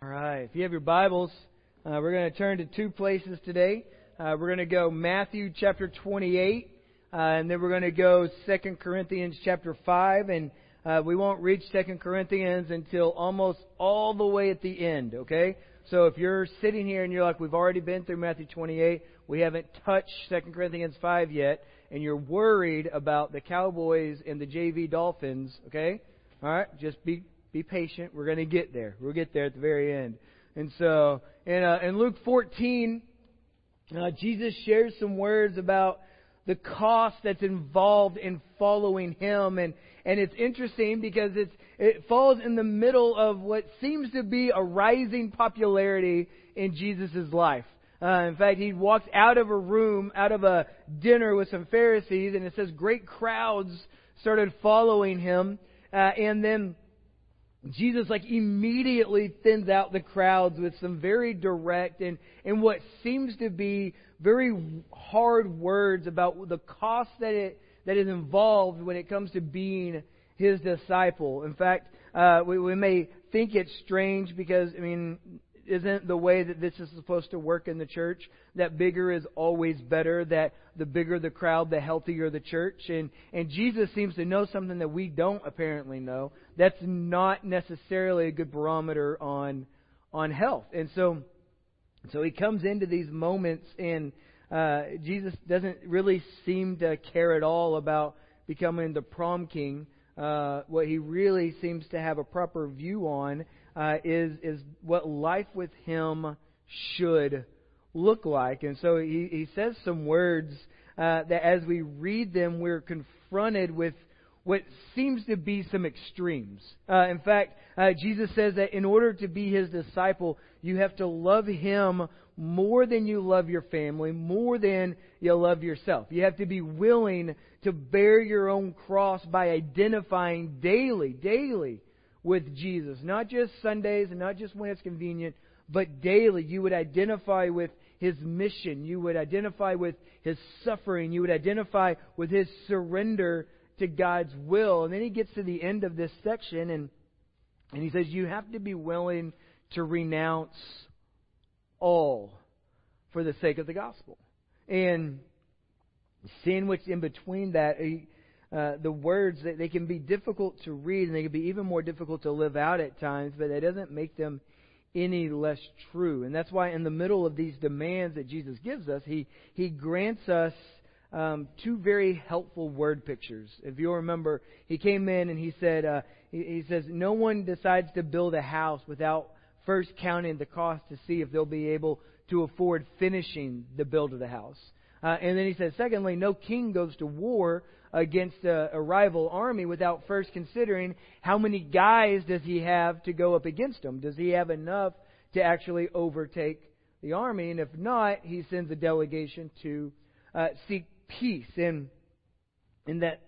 All right. If you have your Bibles, uh, we're going to turn to two places today. Uh, we're going to go Matthew chapter 28, uh, and then we're going to go 2 Corinthians chapter 5, and uh, we won't reach 2 Corinthians until almost all the way at the end, okay? So if you're sitting here and you're like, we've already been through Matthew 28, we haven't touched 2 Corinthians 5 yet, and you're worried about the Cowboys and the JV Dolphins, okay? All right, just be be patient. We're going to get there. We'll get there at the very end. And so, in, uh, in Luke 14, uh, Jesus shares some words about the cost that's involved in following Him. And, and it's interesting because it's, it falls in the middle of what seems to be a rising popularity in Jesus' life. Uh, in fact, he walks out of a room, out of a dinner with some Pharisees, and it says great crowds started following him. Uh, and then Jesus like immediately thins out the crowds with some very direct and, and what seems to be very hard words about the cost that it that is involved when it comes to being his disciple. In fact, uh, we, we may think it's strange because I mean isn't the way that this is supposed to work in the church. That bigger is always better. That the bigger the crowd, the healthier the church. And and Jesus seems to know something that we don't apparently know. That's not necessarily a good barometer on on health. And so so he comes into these moments and uh, Jesus doesn't really seem to care at all about becoming the prom king. Uh, what he really seems to have a proper view on uh, is is what life with Him should look like. And so he, he says some words uh, that, as we read them, we're confronted with what seems to be some extremes. Uh, in fact, uh, Jesus says that in order to be His disciple, you have to love Him more than you love your family, more than you love yourself. You have to be willing to bear your own cross by identifying daily, daily with Jesus. Not just Sundays and not just when it's convenient, but daily. You would identify with his mission. You would identify with his suffering. You would identify with his surrender to God's will. And then he gets to the end of this section and, and he says, You have to be willing to renounce all for the sake of the gospel. And sandwiched in between that, he, uh, the words that they can be difficult to read and they can be even more difficult to live out at times, but that doesn't make them any less true. And that's why in the middle of these demands that Jesus gives us, he he grants us um, two very helpful word pictures. If you'll remember, he came in and he said, uh, he, he says, no one decides to build a house without first counting the cost to see if they'll be able to afford finishing the build of the house. Uh, and then he says, secondly, no king goes to war against a, a rival army without first considering how many guys does he have to go up against them? Does he have enough to actually overtake the army? And if not, he sends a delegation to uh, seek peace. And, and that,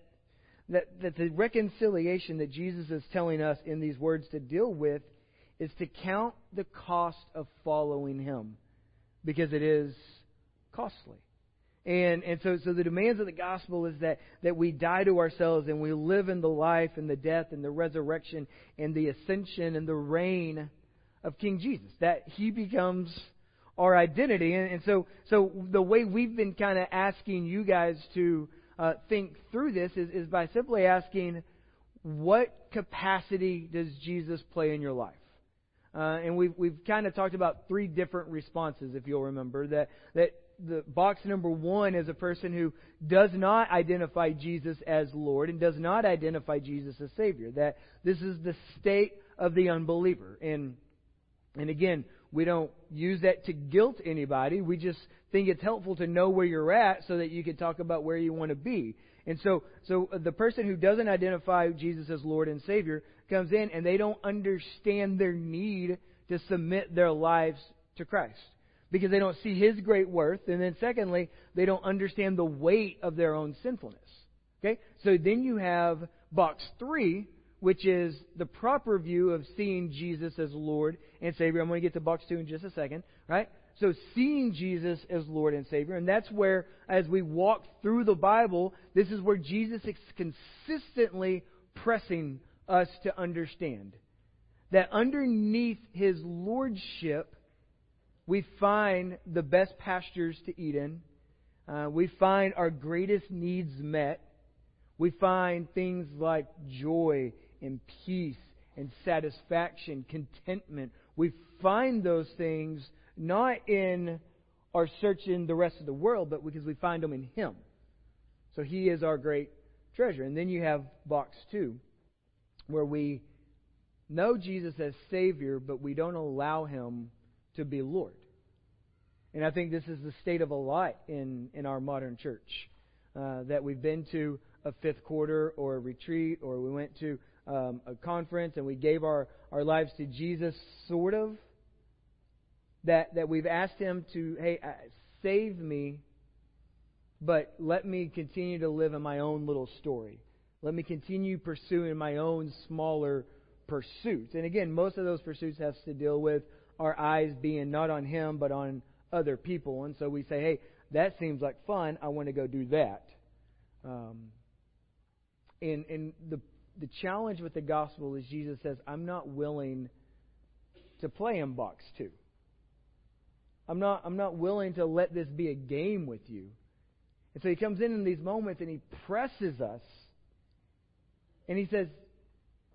that, that the reconciliation that Jesus is telling us in these words to deal with is to count the cost of following him because it is costly. And, and so, so the demands of the gospel is that, that we die to ourselves and we live in the life and the death and the resurrection and the ascension and the reign of King Jesus. That he becomes our identity. And, and so, so the way we've been kind of asking you guys to uh, think through this is, is by simply asking, what capacity does Jesus play in your life? Uh, and we've, we've kind of talked about three different responses, if you'll remember. That, that the box number one is a person who does not identify Jesus as Lord and does not identify Jesus as Savior. That this is the state of the unbeliever. And and again, we don't use that to guilt anybody. We just think it's helpful to know where you're at so that you can talk about where you want to be. And so, so the person who doesn't identify Jesus as Lord and Savior comes in and they don't understand their need to submit their lives to Christ because they don't see his great worth. And then, secondly, they don't understand the weight of their own sinfulness. Okay? So then you have box three, which is the proper view of seeing Jesus as Lord and Savior. I'm going to get to box two in just a second, right? So seeing Jesus as Lord and Savior, and that's where, as we walk through the Bible, this is where Jesus is consistently pressing us to understand that underneath his lordship, we find the best pastures to eat in. Uh, we find our greatest needs met. We find things like joy and peace and satisfaction, contentment. We find those things not in our search in the rest of the world, but because we find them in Him. So He is our great treasure. And then you have box two, where we know Jesus as Savior, but we don't allow Him to be Lord. And I think this is the state of a lot in, in our modern church. Uh, that we've been to a fifth quarter or a retreat, or we went to um, a conference and we gave our, our lives to Jesus, sort of. That, that we've asked Him to, hey, uh, save me, but let me continue to live in my own little story. Let me continue pursuing my own smaller pursuits. And again, most of those pursuits have to deal with our eyes being not on Him, but on other people. And so we say, hey, that seems like fun. I want to go do that. Um, and and the the challenge with the gospel is Jesus says, I'm not willing to play in box two. I'm not, I'm not willing to let this be a game with you. And so he comes in in these moments and he presses us. And he says,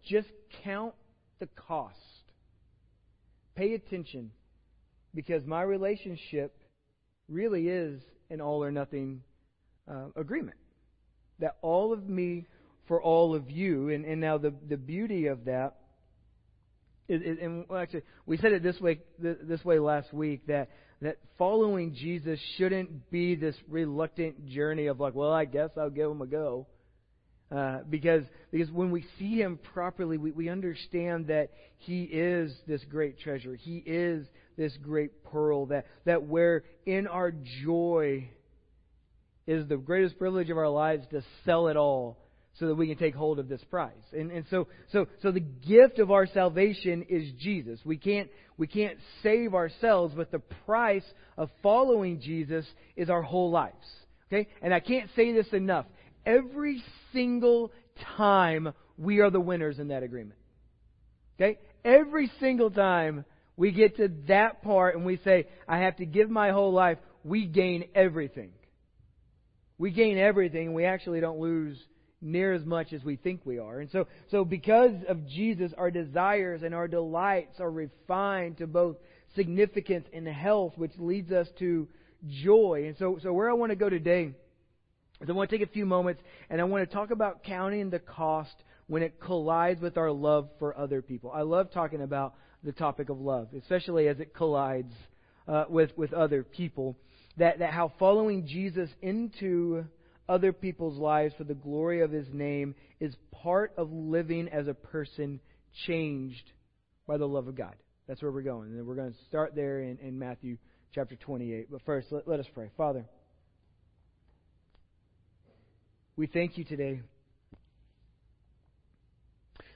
just count the cost. Pay attention. Because my relationship really is an all or nothing uh, agreement. That all of me for all of you. And, and now the, the beauty of that is, is and well, actually, we said it this way, this way last week, that, that following Jesus shouldn't be this reluctant journey of like, well, I guess I'll give him a go. Uh, because because when we see him properly, we, we understand that he is this great treasure. He is this great pearl. That that where in our joy is the greatest privilege of our lives to sell it all so that we can take hold of this prize. And, and so, so, so the gift of our salvation is Jesus. We can't, we can't save ourselves, but the price of following Jesus is our whole lives. Okay? And I can't say this enough. Every single time we are the winners in that agreement. Okay? Every single time we get to that part and we say, I have to give my whole life, we gain everything. We gain everything, and we actually don't lose near as much as we think we are. And so, so because of Jesus, our desires and our delights are refined to both significance and health, which leads us to joy. And so, so where I want to go today is I want to take a few moments and I want to talk about counting the cost when it collides with our love for other people. I love talking about the topic of love, especially as it collides uh, with with other people. That that how following Jesus into other people's lives for the glory of his name is part of living as a person changed by the love of God. That's where we're going. And we're going to start there in, in Matthew chapter 28. But first, let, let us pray. Father, we thank you today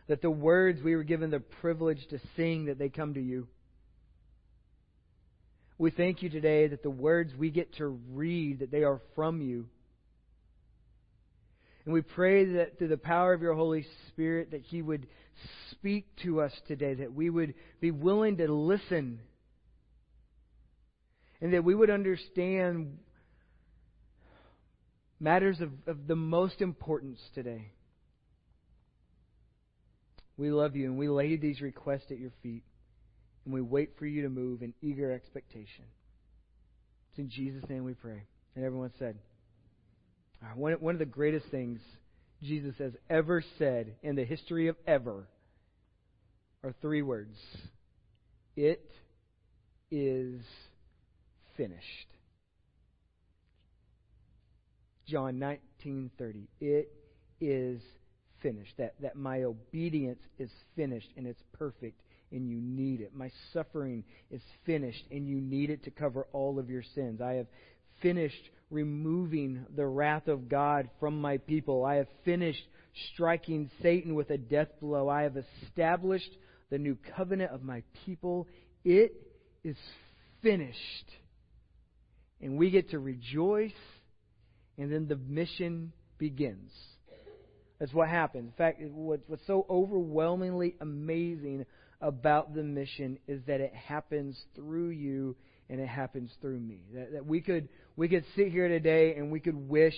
that the words we were given the privilege to sing, that they come to you. We thank you today that the words we get to read, that they are from you. And we pray that through the power of your Holy Spirit that He would speak to us today, that we would be willing to listen, and that we would understand matters of, of the most importance today. We love you, and we lay these requests at your feet, and we wait for you to move in eager expectation. It's in Jesus' name we pray. And everyone said, uh, one, one of the greatest things Jesus has ever said in the history of ever are three words It is finished. John 19:30 It is finished that that my obedience is finished and it's perfect and you need it my suffering is finished and you need it to cover all of your sins I have finished removing the wrath of God from my people. I have finished striking Satan with a death blow. I have established the new covenant of my people. It is finished. And we get to rejoice, and then the mission begins. That's what happens. In fact, what's so overwhelmingly amazing about the mission is that it happens through you and it happens through me. That, that we could we could sit here today and we could wish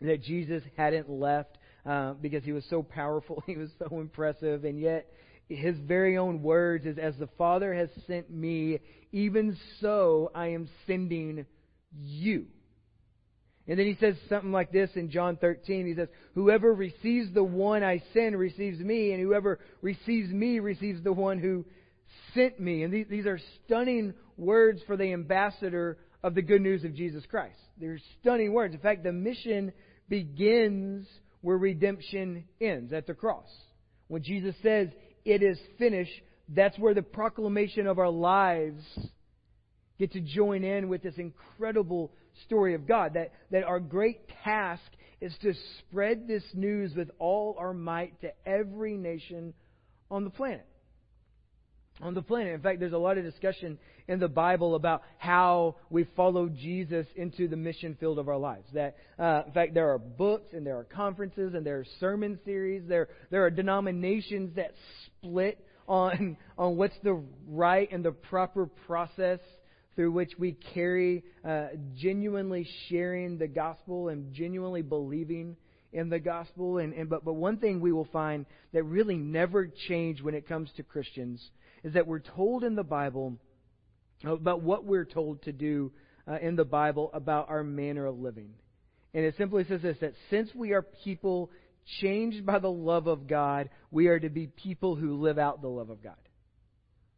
that Jesus hadn't left uh, because he was so powerful, he was so impressive, and yet his very own words is, "As the Father has sent me, even so I am sending you." And then he says something like this in John 13. He says, Whoever receives the one I send receives me, and whoever receives me receives the one who sent me. And these, are stunning words for the ambassador of the good news of Jesus Christ. They're stunning words. In fact, the mission begins where redemption ends, at the cross. When Jesus says, It is finished, that's where the proclamation of our lives get to join in with this incredible story of God. That, that our great task is to spread this news with all our might to every nation on the planet on the planet. In fact, there's a lot of discussion in the Bible about how we follow Jesus into the mission field of our lives. That, uh, in fact, there are books and there are conferences and there are sermon series. There, there are denominations that split on on what's the right and the proper process through which we carry uh, genuinely sharing the gospel and genuinely believing in the gospel. And, and but but one thing we will find that really never change when it comes to Christians is that we're told in the Bible about what we're told to do uh, in the Bible about our manner of living. And it simply says this that since we are people changed by the love of God, we are to be people who live out the love of God.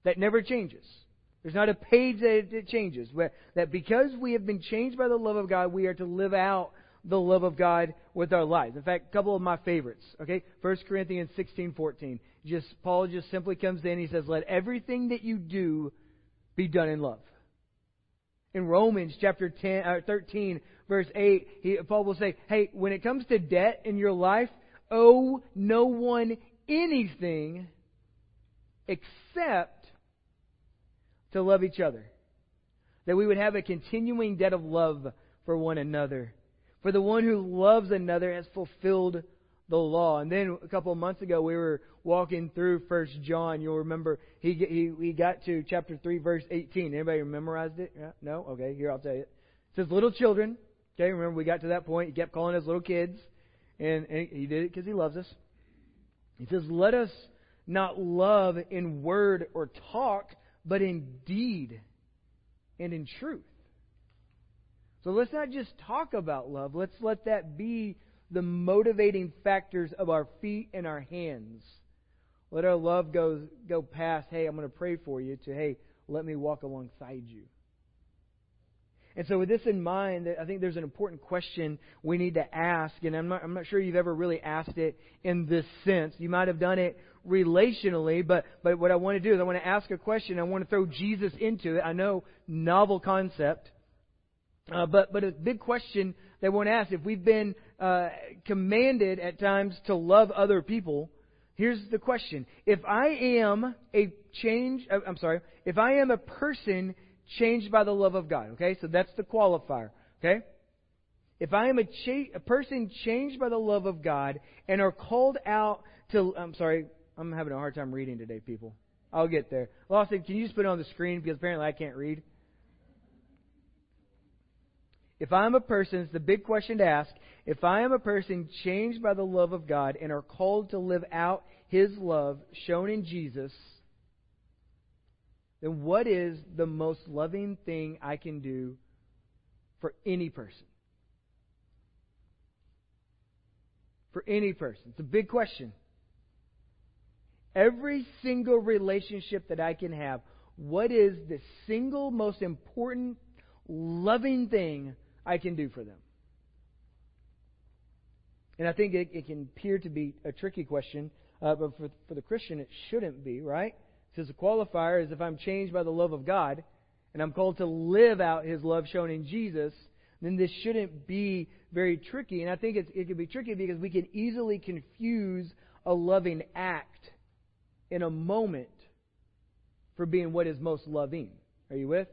That never changes. There's not a page that it changes. That because we have been changed by the love of God, we are to live out the love of God with our lives. In fact, a couple of my favorites. Okay, 1 Corinthians 16:14 just Paul just simply comes in. He says, "Let everything that you do be done in love." In Romans chapter 10, uh, 13, verse 8, he, Paul will say, "Hey, when it comes to debt in your life, owe no one anything except to love each other." That we would have a continuing debt of love for one another. For the one who loves another has fulfilled the law. And then a couple of months ago, we were walking through First John. You'll remember he he he got to chapter three, verse eighteen. Anybody memorized it? Yeah? No? Okay, here I'll tell you. It says, "Little children." Okay, remember we got to that point. He kept calling us little kids, and, and he did it because he loves us. He says, "Let us not love in word or talk, but in deed and in truth." So let's not just talk about love. Let's let that be the motivating factors of our feet and our hands. Let our love go, go past, hey, I'm going to pray for you, to, hey, let me walk alongside you. And so, with this in mind, I think there's an important question we need to ask, and I'm not, I'm not sure you've ever really asked it in this sense. You might have done it relationally, but, but what I want to do is I want to ask a question. I want to throw Jesus into it. I know, novel concept. Uh, but, but a big question they won't ask if we've been uh, commanded at times to love other people. Here's the question: If I am a change, uh, I'm sorry, if I am a person changed by the love of God, okay, so that's the qualifier, okay. If I am a, cha- a person changed by the love of God and are called out to, I'm sorry, I'm having a hard time reading today, people. I'll get there. Lawson, can you just put it on the screen because apparently I can't read. If I am a person, it's the big question to ask. If I am a person changed by the love of God and are called to live out His love shown in Jesus, then what is the most loving thing I can do for any person? For any person. It's a big question. Every single relationship that I can have, what is the single most important loving thing I can do for them? And I think it, it can appear to be a tricky question, uh, but for, for the Christian, it shouldn't be, right? Because the qualifier is if I'm changed by the love of God and I'm called to live out His love shown in Jesus, then this shouldn't be very tricky. And I think it can be tricky because we can easily confuse a loving act in a moment for being what is most loving. Are you with?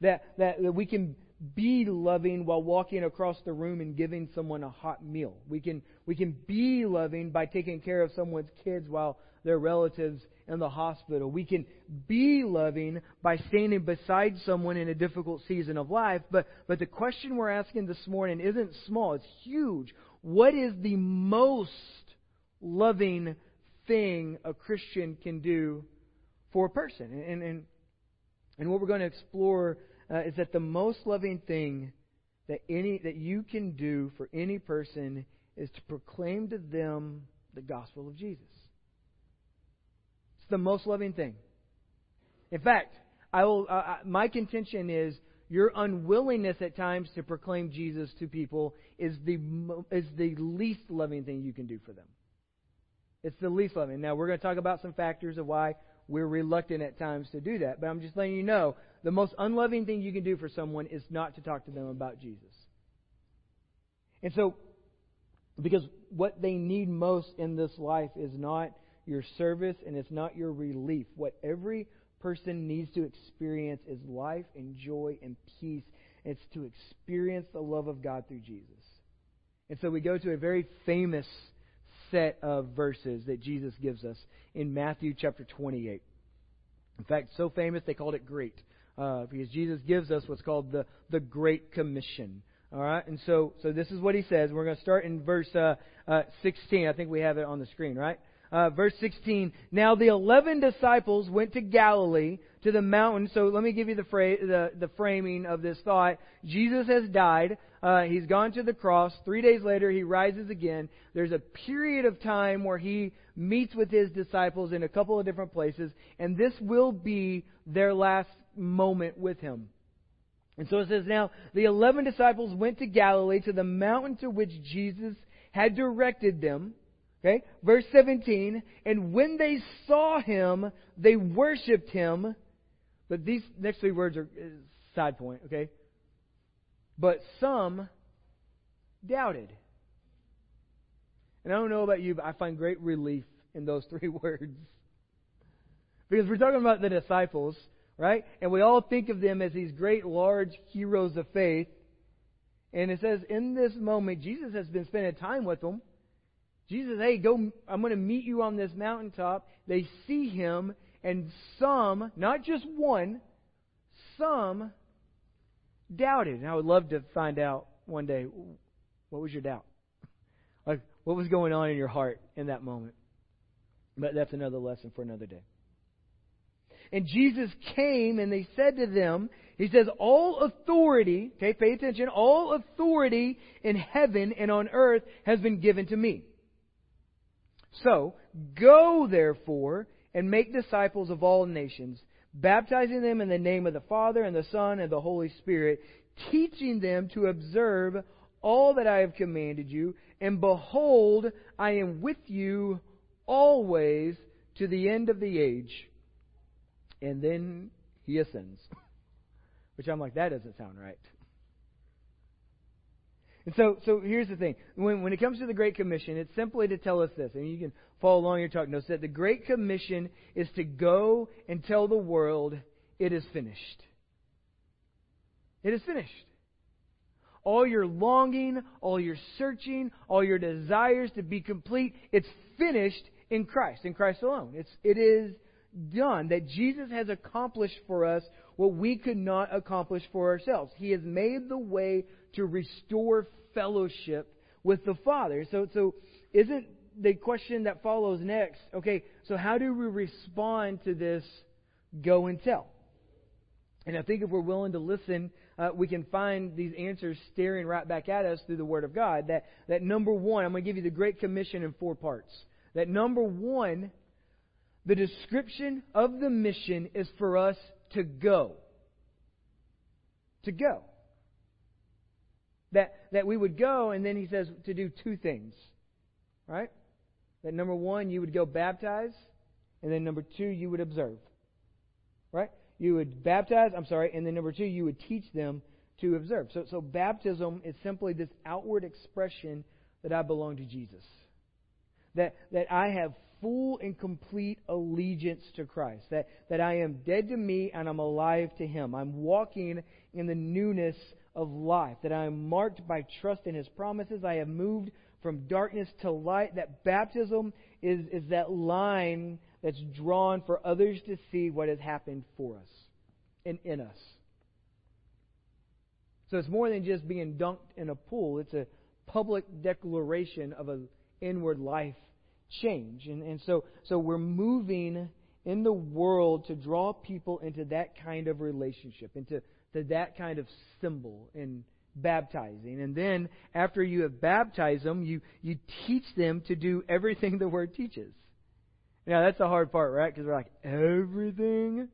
That, that, that we can be loving while walking across the room and giving someone a hot meal. We can, we can be loving by taking care of someone's kids while their relatives in the hospital. We can be loving by standing beside someone in a difficult season of life. But, but the question we're asking this morning isn't small, it's huge. What is the most loving thing a Christian can do for a person? And, and, and what we're going to explore uh, is that the most loving thing that any that you can do for any person is to proclaim to them the gospel of Jesus. It's the most loving thing. In fact, I will. Uh, my contention is your unwillingness at times to proclaim Jesus to people is the is the least loving thing you can do for them. It's the least loving. Now we're going to talk about some factors of why we're reluctant at times to do that, but I'm just letting you know the most unloving thing you can do for someone is not to talk to them about Jesus. And so, because what they need most in this life is not your service and it's not your relief. What every person needs to experience is life and joy and peace. It's to experience the love of God through Jesus. And so we go to a very famous set of verses that Jesus gives us in Matthew chapter 28. In fact, so famous they called it great uh, because Jesus gives us what's called the, the Great Commission. All right, and so so this is what he says. We're going to start in verse uh, uh, 16. I think we have it on the screen, right? Uh, verse 16. Now the eleven disciples went to Galilee to the mountain. So let me give you the, fra- the, the framing of this thought. Jesus has died. Uh, he's gone to the cross. Three days later, he rises again. There's a period of time where he meets with his disciples in a couple of different places, and this will be their last moment with him. And so it says, Now the eleven disciples went to Galilee, to the mountain to which Jesus had directed them. Okay? Verse 17, and when they saw him, they worshipped him. But these next three words are side point, okay? But some doubted. And I don't know about you, but I find great relief in those three words. Because we're talking about the disciples, right? And we all think of them as these great, large heroes of faith. And it says, in this moment, Jesus has been spending time with them. Jesus, hey, go, I'm going to meet you on this mountaintop. They see him, and some, not just one, some doubted. And I would love to find out one day what was your doubt? Like, what was going on in your heart in that moment? But that's another lesson for another day. And Jesus came and they said to them, He says, All authority, okay, pay attention, all authority in heaven and on earth has been given to me. So, go therefore and make disciples of all nations, baptizing them in the name of the Father and the Son and the Holy Spirit, teaching them to observe all that I have commanded you, and behold, I am with you always to the end of the age and then he ascends. Which I'm like, that doesn't sound right. And so, so here's the thing. When, when it comes to the Great Commission, it's simply to tell us this, and you can follow along your talk notes, that the Great Commission is to go and tell the world it is finished. It is finished. All your longing, all your searching, all your desires to be complete, it's finished in Christ, in Christ alone. It's, it is done, that Jesus has accomplished for us what we could not accomplish for ourselves. He has made the way to restore fellowship with the Father. So, so isn't the question that follows next, okay, so how do we respond to this go and tell? And I think if we're willing to listen, uh, we can find these answers staring right back at us through the Word of God. That, that number one, I'm going to give you the Great Commission in four parts. That number one the description of the mission is for us to go. To go. That, that we would go, and then he says to do two things. Right? That number one, you would go baptize, and then number two, you would observe. Right? You would baptize, I'm sorry, and then number two, you would teach them to observe. So, so baptism is simply this outward expression that I belong to Jesus. That, that I have full and complete allegiance to Christ. That, that I am dead to me and I'm alive to Him. I'm walking in the newness of life. That I am marked by trust in His promises. I have moved from darkness to light. That baptism is, is that line that's drawn for others to see what has happened for us and in us. So it's more than just being dunked in a pool. It's a public declaration of an inward life change. And, and so, so we're moving in the world to draw people into that kind of relationship, into to that kind of symbol in baptizing. And then after you have baptized them, you, you teach them to do everything the Word teaches. Now that's the hard part, right? Because we're like, everything?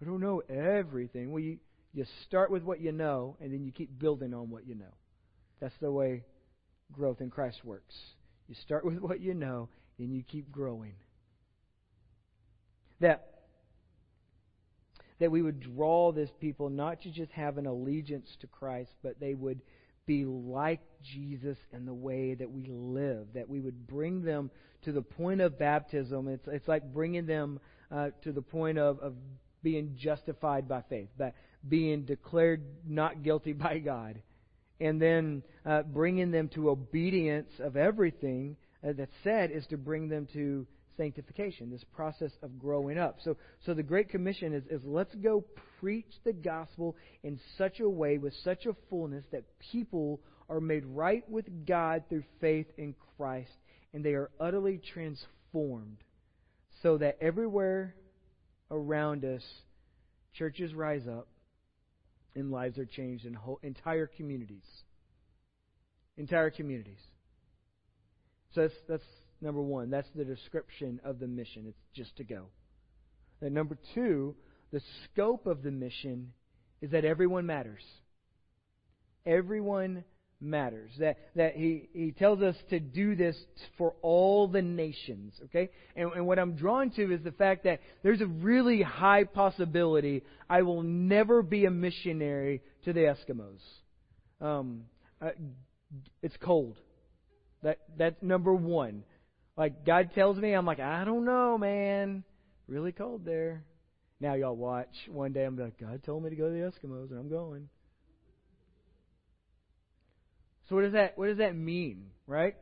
I don't know everything. Well, you, you start with what you know, and then you keep building on what you know. That's the way growth in Christ works. You start with what you know, and you keep growing. That that we would draw this people not to just have an allegiance to Christ, but they would be like Jesus in the way that we live, that we would bring them to the point of baptism. It's, it's like bringing them uh, to the point of, of being justified by faith, but being declared not guilty by God, and then uh, bringing them to obedience of everything uh, that's said is to bring them to sanctification, this process of growing up. So, so the Great Commission is, is let's go preach the gospel in such a way, with such a fullness, that people are made right with God through faith in Christ, and they are utterly transformed, so that everywhere around us, churches rise up and lives are changed in whole, entire communities. Entire communities. So that's, that's number one. That's the description of the mission. It's just to go. And number two, the scope of the mission is that everyone matters. Everyone matters. That, that he, he tells us to do this for all the nations. Okay? And, and what I'm drawn to is the fact that there's a really high possibility I will never be a missionary to the Eskimos. Um, uh, it's cold. That that's number one. Like God tells me, I'm like, I don't know, man. Really cold there. Now y'all watch. One day I'm like, God told me to go to the Eskimos, and I'm going. So what does that what does that mean, right?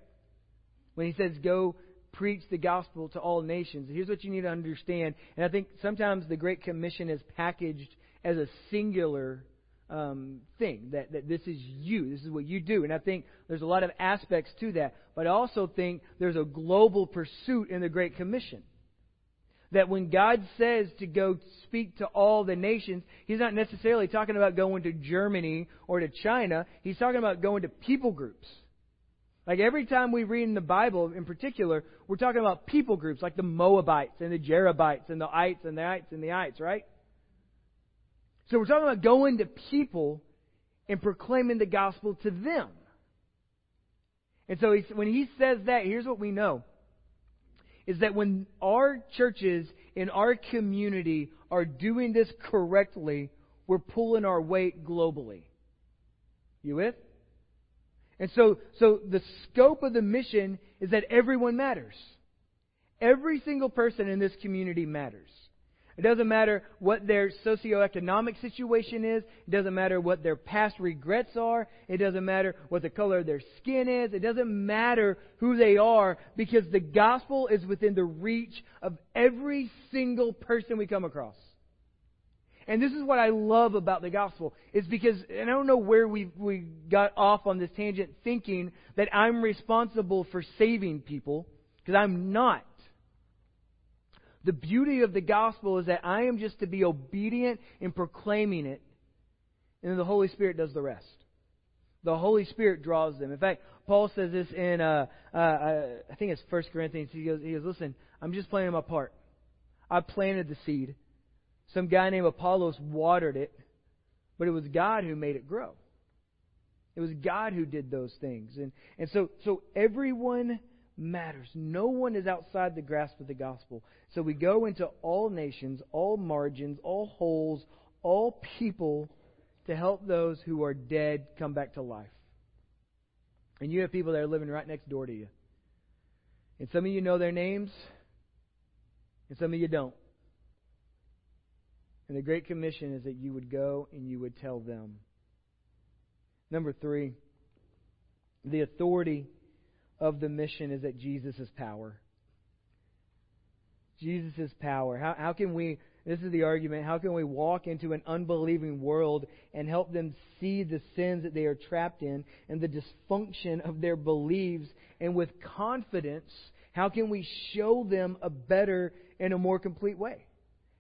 When he says go preach the gospel to all nations, here's what you need to understand. And I think sometimes the Great Commission is packaged as a singular um, thing that, that this is you, this is what you do. And I think there's a lot of aspects to that. But I also think there's a global pursuit in the Great Commission. That when God says to go speak to all the nations, He's not necessarily talking about going to Germany or to China. He's talking about going to people groups. Like every time we read in the Bible in particular, we're talking about people groups like the Moabites and the Jerebites and the ites and the ites and the ites, right? So we're talking about going to people and proclaiming the gospel to them. And so when he says that, here's what we know is that when our churches in our community are doing this correctly, we're pulling our weight globally. You with? And so, so the scope of the mission is that everyone matters. Every single person in this community matters. It doesn't matter what their socioeconomic situation is. It doesn't matter what their past regrets are. It doesn't matter what the color of their skin is. It doesn't matter who they are because the gospel is within the reach of every single person we come across. And this is what I love about the gospel is because and I don't know where we we got off on this tangent thinking that I'm responsible for saving people because I'm not. The beauty of the gospel is that I am just to be obedient in proclaiming it, and then the Holy Spirit does the rest. The Holy Spirit draws them. In fact, Paul says this in, uh, uh, uh I think it's 1 Corinthians. He goes, he goes, listen, I'm just playing my part. I planted the seed. Some guy named Apollos watered it, but it was God who made it grow. It was God who did those things. And, and so, so everyone matters. No one is outside the grasp of the gospel. So we go into all nations, all margins, all holes, all people to help those who are dead come back to life. And you have people that are living right next door to you. And some of you know their names, and some of you don't. And the Great Commission is that you would go and you would tell them. Number three, the authority of the mission is that Jesus power. Jesus power. How, how can we, this is the argument, how can we walk into an unbelieving world and help them see the sins that they are trapped in and the dysfunction of their beliefs and with confidence, how can we show them a better and a more complete way?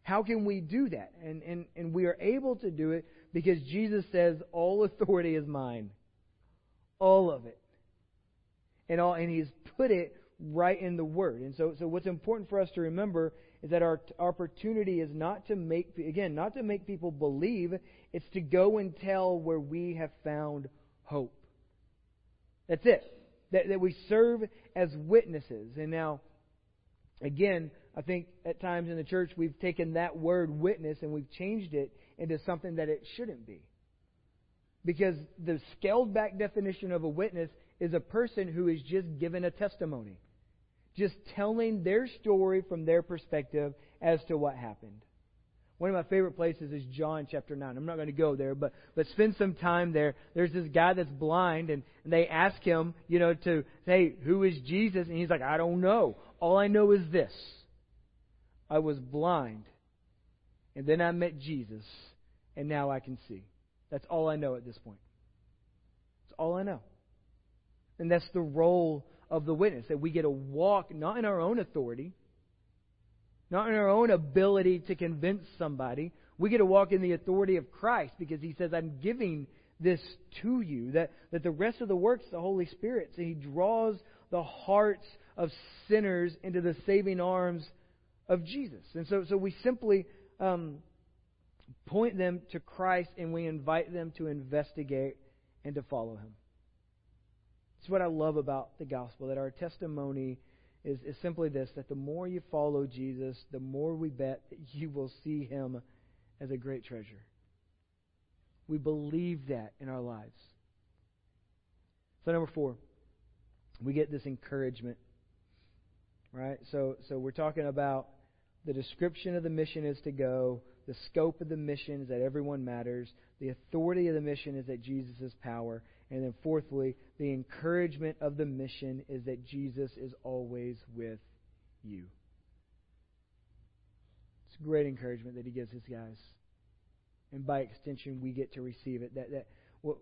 How can we do that? And, and, and we are able to do it because Jesus says, All authority is mine. All of it. And all and he's put it right in the Word. And so, so what's important for us to remember is that our opportunity is not to make, again, not to make people believe, it's to go and tell where we have found hope. That's it. That, that we serve as witnesses. And now, again, I think at times in the church we've taken that word witness and we've changed it into something that it shouldn't be. Because the scaled back definition of a witness is a person who is just given a testimony just telling their story from their perspective as to what happened. One of my favorite places is John chapter 9. I'm not going to go there, but, but spend some time there. There's this guy that's blind, and, and they ask him, you know, to say, Who is Jesus? And he's like, I don't know. All I know is this I was blind, and then I met Jesus, and now I can see. That's all I know at this point. That's all I know. And that's the role of the witness, that we get to walk not in our own authority, not in our own ability to convince somebody. We get to walk in the authority of Christ because He says, I'm giving this to you. That, that the rest of the work's the Holy Spirit. So He draws the hearts of sinners into the saving arms of Jesus. And so, so we simply um, point them to Christ and we invite them to investigate and to follow Him. It's what I love about the gospel, that our testimony is, is simply this that the more you follow Jesus, the more we bet that you will see him as a great treasure. We believe that in our lives. So number four, we get this encouragement. Right? So so we're talking about the description of the mission is to go, the scope of the mission is that everyone matters, the authority of the mission is that Jesus is power, and then, fourthly, the encouragement of the mission is that Jesus is always with you. It's great encouragement that he gives his guys. And by extension, we get to receive it. That, that what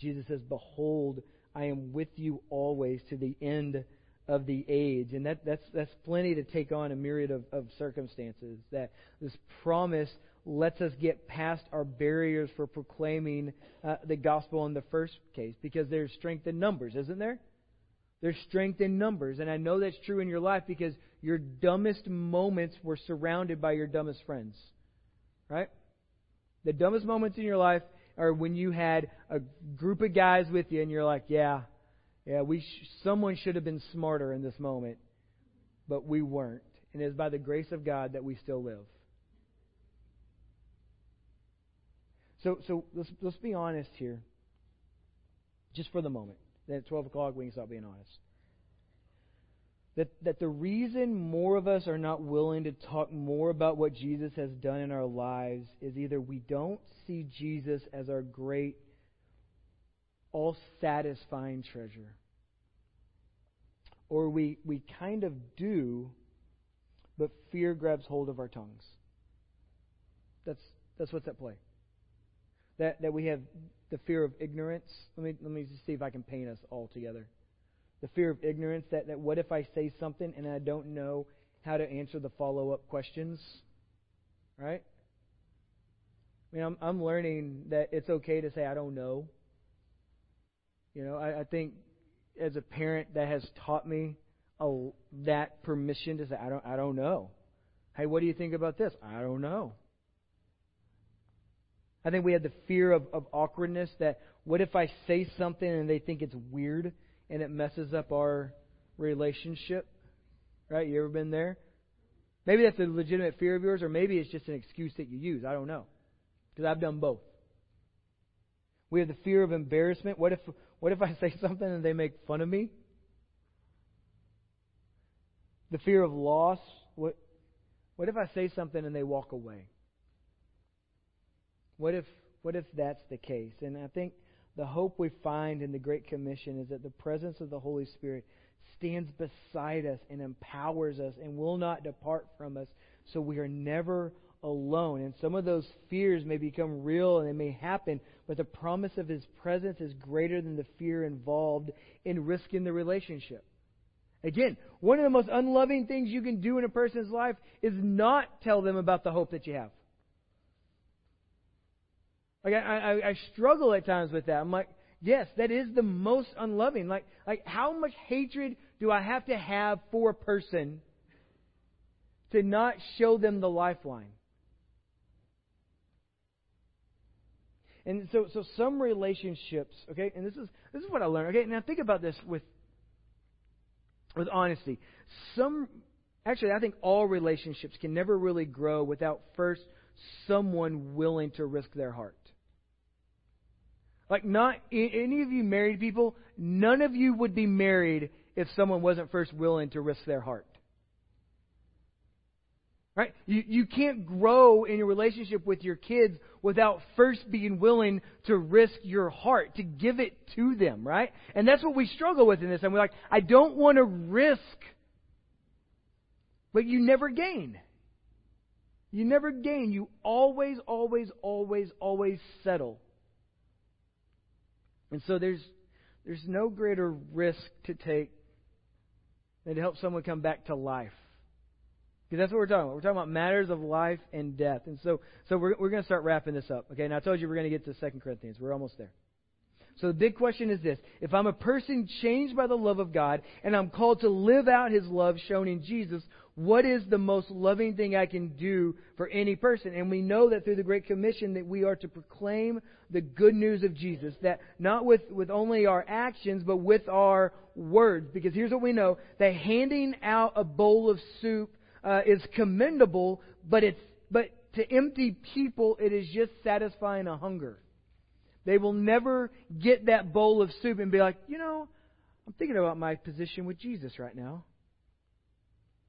Jesus says, Behold, I am with you always to the end of the age. And that, that's, that's plenty to take on a myriad of, of circumstances. That this promise lets us get past our barriers for proclaiming uh, the gospel in the first case because there's strength in numbers, isn't there? There's strength in numbers. And I know that's true in your life because your dumbest moments were surrounded by your dumbest friends. Right? The dumbest moments in your life are when you had a group of guys with you and you're like, yeah, yeah, we sh- someone should have been smarter in this moment, but we weren't. And it is by the grace of God that we still live. So, so let's, let's be honest here, just for the moment. Then at 12 o'clock, we can stop being honest. That, that the reason more of us are not willing to talk more about what Jesus has done in our lives is either we don't see Jesus as our great, all satisfying treasure, or we, we kind of do, but fear grabs hold of our tongues. That's, that's what's at play that, that we have the fear of ignorance. Let me, let me just see if I can paint us all together. The fear of ignorance, that, that what if I say something and I don't know how to answer the follow up questions? Right? I mean, I'm, I'm learning that it's okay to say, I don't know. You know, I, I think as a parent that has taught me a, that permission to say, I don't, I don't know. Hey, what do you think about this? I don't know. I think we have the fear of, of awkwardness that what if I say something and they think it's weird and it messes up our relationship? Right? You ever been there? Maybe that's a legitimate fear of yours, or maybe it's just an excuse that you use. I don't know. Because I've done both. We have the fear of embarrassment. What if, what if I say something and they make fun of me? The fear of loss. What, what if I say something and they walk away? What if what if that's the case? And I think the hope we find in the Great Commission is that the presence of the Holy Spirit stands beside us and empowers us and will not depart from us, so we are never alone. And some of those fears may become real and they may happen, but the promise of His presence is greater than the fear involved in risking the relationship. Again, one of the most unloving things you can do in a person's life is not tell them about the hope that you have. Like I, I, I struggle at times with that. I'm like, yes, that is the most unloving. Like, like how much hatred do I have to have for a person to not show them the lifeline? And so, so some relationships, okay, and this is this is what I learned. Okay, now think about this with with honesty. Some actually, I think all relationships can never really grow without first someone willing to risk their heart. Like, not any of you married people, none of you would be married if someone wasn't first willing to risk their heart. Right? You, you can't grow in your relationship with your kids without first being willing to risk your heart, to give it to them, right? And that's what we struggle with in this. And we're like, I don't want to risk. But you never gain. You never gain. You always, always, always, always settle. And so there's there's no greater risk to take than to help someone come back to life. Because that's what we're talking about. We're talking about matters of life and death. And so, so we're, we're going to start wrapping this up. Okay, now I told you we're going to get to Second Corinthians. We're almost there. So the big question is this. If I'm a person changed by the love of God and I'm called to live out His love shown in Jesus, what is the most loving thing I can do for any person? And we know that through the Great Commission that we are to proclaim the good news of Jesus, that not with, with only our actions, but with our words. Because here's what we know, that handing out a bowl of soup uh, is commendable, but it's but to empty people it is just satisfying a hunger. They will never get that bowl of soup and be like, you know, I'm thinking about my position with Jesus right now.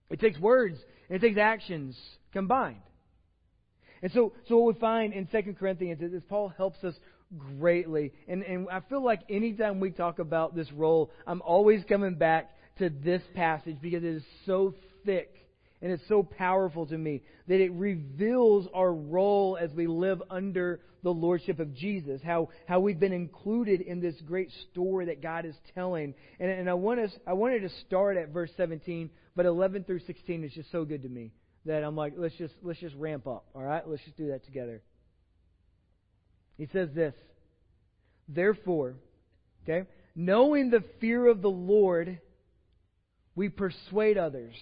It takes words and it takes actions combined. And so, so what we find in 2 Corinthians is Paul helps us greatly. And, and I feel like anytime we talk about this role, I'm always coming back to this passage because it is so thick and it's so powerful to me that it reveals our role as we live under the lordship of Jesus, how, how we've been included in this great story that God is telling. And, and I, want us, I wanted to start at verse 17, but 11 through 16 is just so good to me that I'm like, let's just, let's just ramp up, all right? Let's just do that together. He says this, Therefore, okay, knowing the fear of the Lord, we persuade others.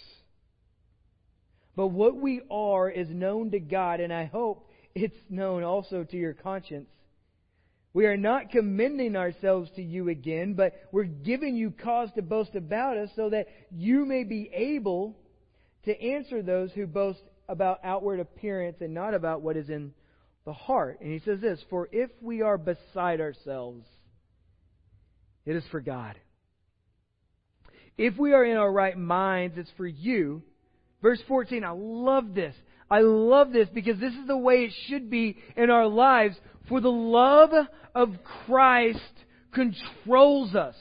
But what we are is known to God, and I hope it's known also to your conscience. We are not commending ourselves to you again, but we're giving you cause to boast about us so that you may be able to answer those who boast about outward appearance and not about what is in the heart. And he says this For if we are beside ourselves, it is for God. If we are in our right minds, it's for you Verse 14, I love this. I love this because this is the way it should be in our lives. For the love of Christ controls us.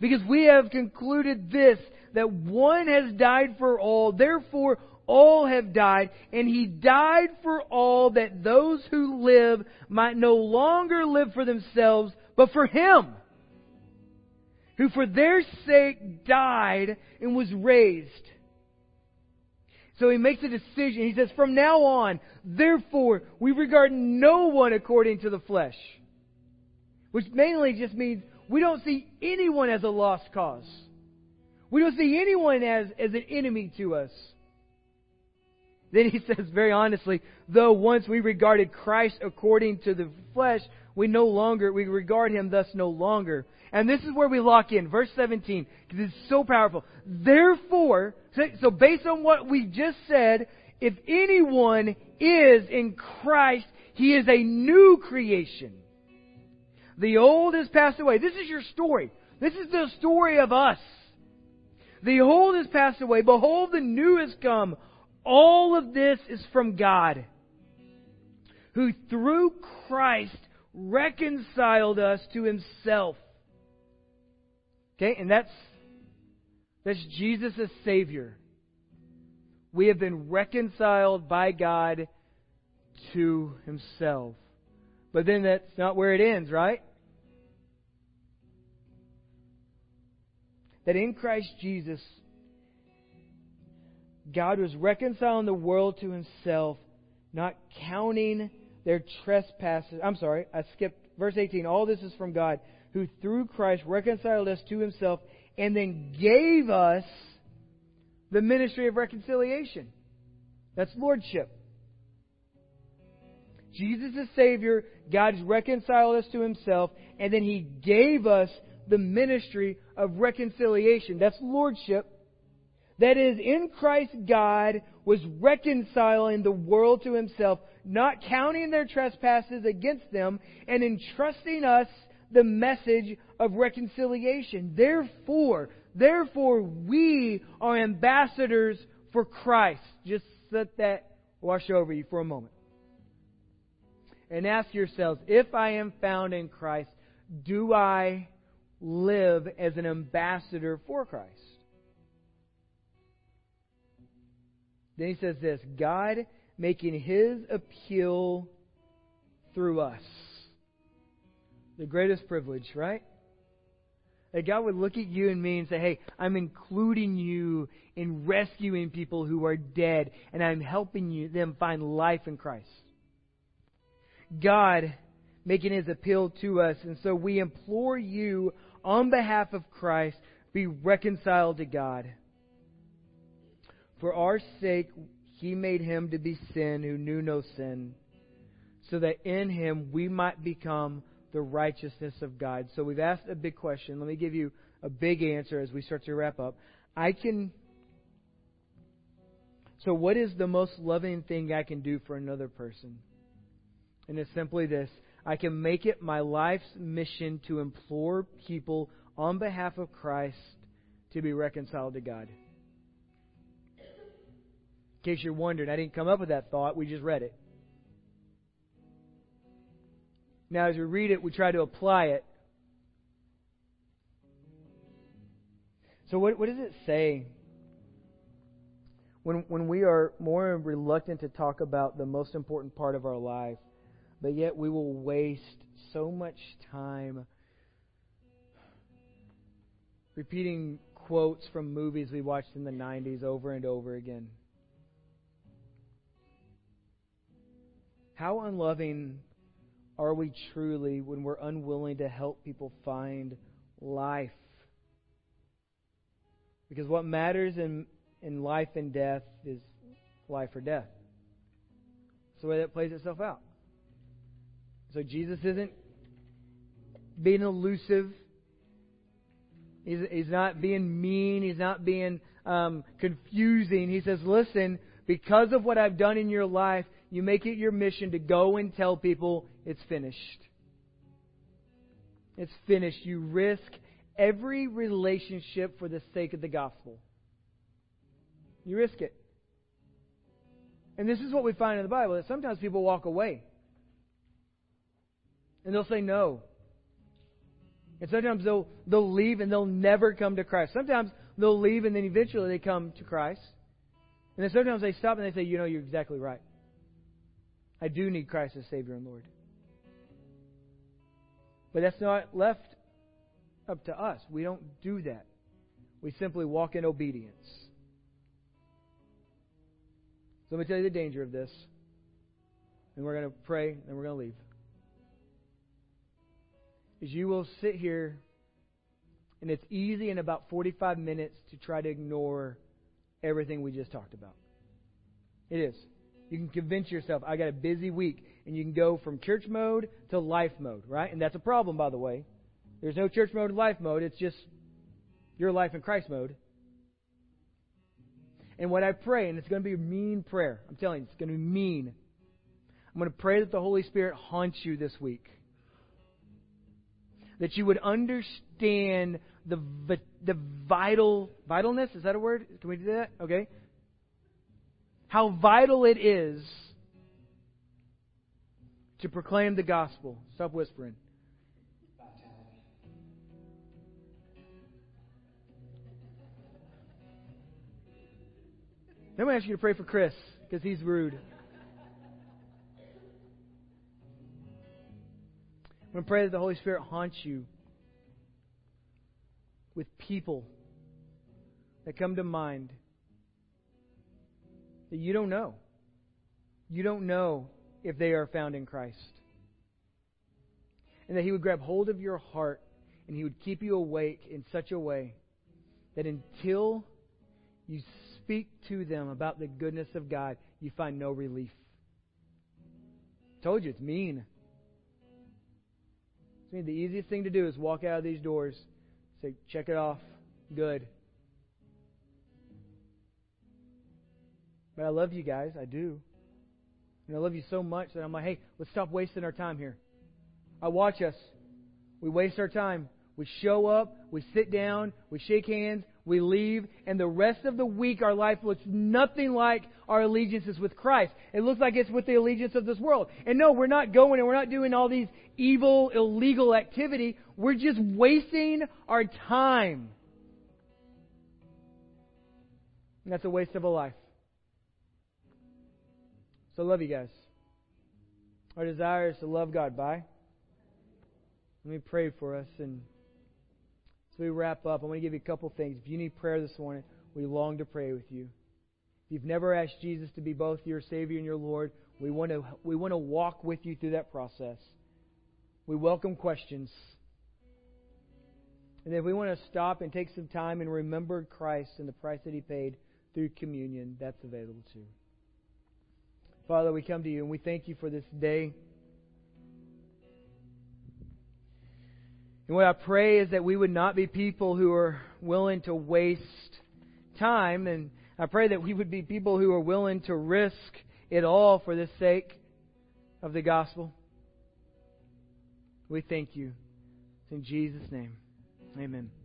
Because we have concluded this, that one has died for all, therefore all have died, and he died for all that those who live might no longer live for themselves, but for him who for their sake died and was raised. So he makes a decision. He says, From now on, therefore, we regard no one according to the flesh. Which mainly just means we don't see anyone as a lost cause. We don't see anyone as, as an enemy to us. Then he says very honestly, though once we regarded Christ according to the flesh, we no longer, we regard him thus no longer. And this is where we lock in, verse 17, because it's so powerful. Therefore, so based on what we just said, if anyone is in Christ, he is a new creation. The old has passed away. This is your story. This is the story of us. The old has passed away. Behold, the new has come. All of this is from God who through Christ reconciled us to himself. Okay, and that's that's Jesus as Savior. We have been reconciled by God to himself. But then that's not where it ends, right? That in Christ Jesus, God was reconciling the world to himself, not counting their trespasses. I'm sorry, I skipped verse 18. All this is from God, who through Christ reconciled us to himself and then gave us the ministry of reconciliation. That's lordship. Jesus is Savior. God's reconciled us to Himself, and then He gave us the ministry of reconciliation. That's lordship. That is, in Christ, God was reconciling the world to Himself, not counting their trespasses against them, and entrusting us the message of reconciliation. Therefore, therefore, we are ambassadors for Christ. Just let that wash over you for a moment. And ask yourselves, if I am found in Christ, do I live as an ambassador for Christ? Then he says this God making his appeal through us. The greatest privilege, right? That God would look at you and me and say, Hey, I'm including you in rescuing people who are dead, and I'm helping you them find life in Christ. God making his appeal to us, and so we implore you on behalf of Christ, be reconciled to God. For our sake, he made him to be sin who knew no sin, so that in him we might become the righteousness of God. So we've asked a big question. Let me give you a big answer as we start to wrap up. I can. So, what is the most loving thing I can do for another person? And it's simply this I can make it my life's mission to implore people on behalf of Christ to be reconciled to God. In case you're wondering, I didn't come up with that thought, we just read it. Now, as we read it, we try to apply it. So, what, what does it say when, when we are more reluctant to talk about the most important part of our life, but yet we will waste so much time repeating quotes from movies we watched in the 90s over and over again? How unloving are we truly when we're unwilling to help people find life? Because what matters in, in life and death is life or death. It's the way that plays itself out. So Jesus isn't being elusive. He's, he's not being mean. He's not being um, confusing. He says, listen, because of what I've done in your life, you make it your mission to go and tell people it's finished. It's finished. You risk every relationship for the sake of the gospel. You risk it. And this is what we find in the Bible that sometimes people walk away. And they'll say no. And sometimes they'll, they'll leave and they'll never come to Christ. Sometimes they'll leave and then eventually they come to Christ. And then sometimes they stop and they say, you know, you're exactly right. I do need Christ as Savior and Lord. But that's not left up to us. We don't do that. We simply walk in obedience. So let me tell you the danger of this. And we're going to pray and we're going to leave. Is you will sit here and it's easy in about 45 minutes to try to ignore everything we just talked about. It is. You can convince yourself, I got a busy week and you can go from church mode to life mode, right? And that's a problem, by the way. There's no church mode and life mode. It's just your life in Christ mode. And what I pray, and it's going to be a mean prayer. I'm telling you, it's going to be mean. I'm going to pray that the Holy Spirit haunts you this week. That you would understand the the vital vitalness. Is that a word? Can we do that? Okay. How vital it is to proclaim the gospel. Stop whispering. Then we ask you to pray for Chris because he's rude. I'm going to pray that the Holy Spirit haunts you with people that come to mind that you don't know. You don't know if they are found in Christ. And that He would grab hold of your heart and He would keep you awake in such a way that until you speak to them about the goodness of God, you find no relief. I told you it's mean. I mean, the easiest thing to do is walk out of these doors, say, check it off, good. But I love you guys, I do. And I love you so much that I'm like, hey, let's stop wasting our time here. I watch us. We waste our time. We show up, we sit down, we shake hands, we leave, and the rest of the week our life looks nothing like our allegiances with Christ. It looks like it's with the allegiance of this world. And no, we're not going and we're not doing all these evil, illegal activity. We're just wasting our time. And that's a waste of a life. So I love you guys. Our desire is to love God by. Let me pray for us. And as we wrap up, I want to give you a couple things. If you need prayer this morning, we long to pray with you. If you've never asked Jesus to be both your Savior and your Lord, we want to, we want to walk with you through that process. We welcome questions. And if we want to stop and take some time and remember Christ and the price that He paid through communion, that's available too. Father, we come to you and we thank you for this day. And what I pray is that we would not be people who are willing to waste time, and I pray that we would be people who are willing to risk it all for the sake of the gospel. We thank you. It's in Jesus' name. Amen.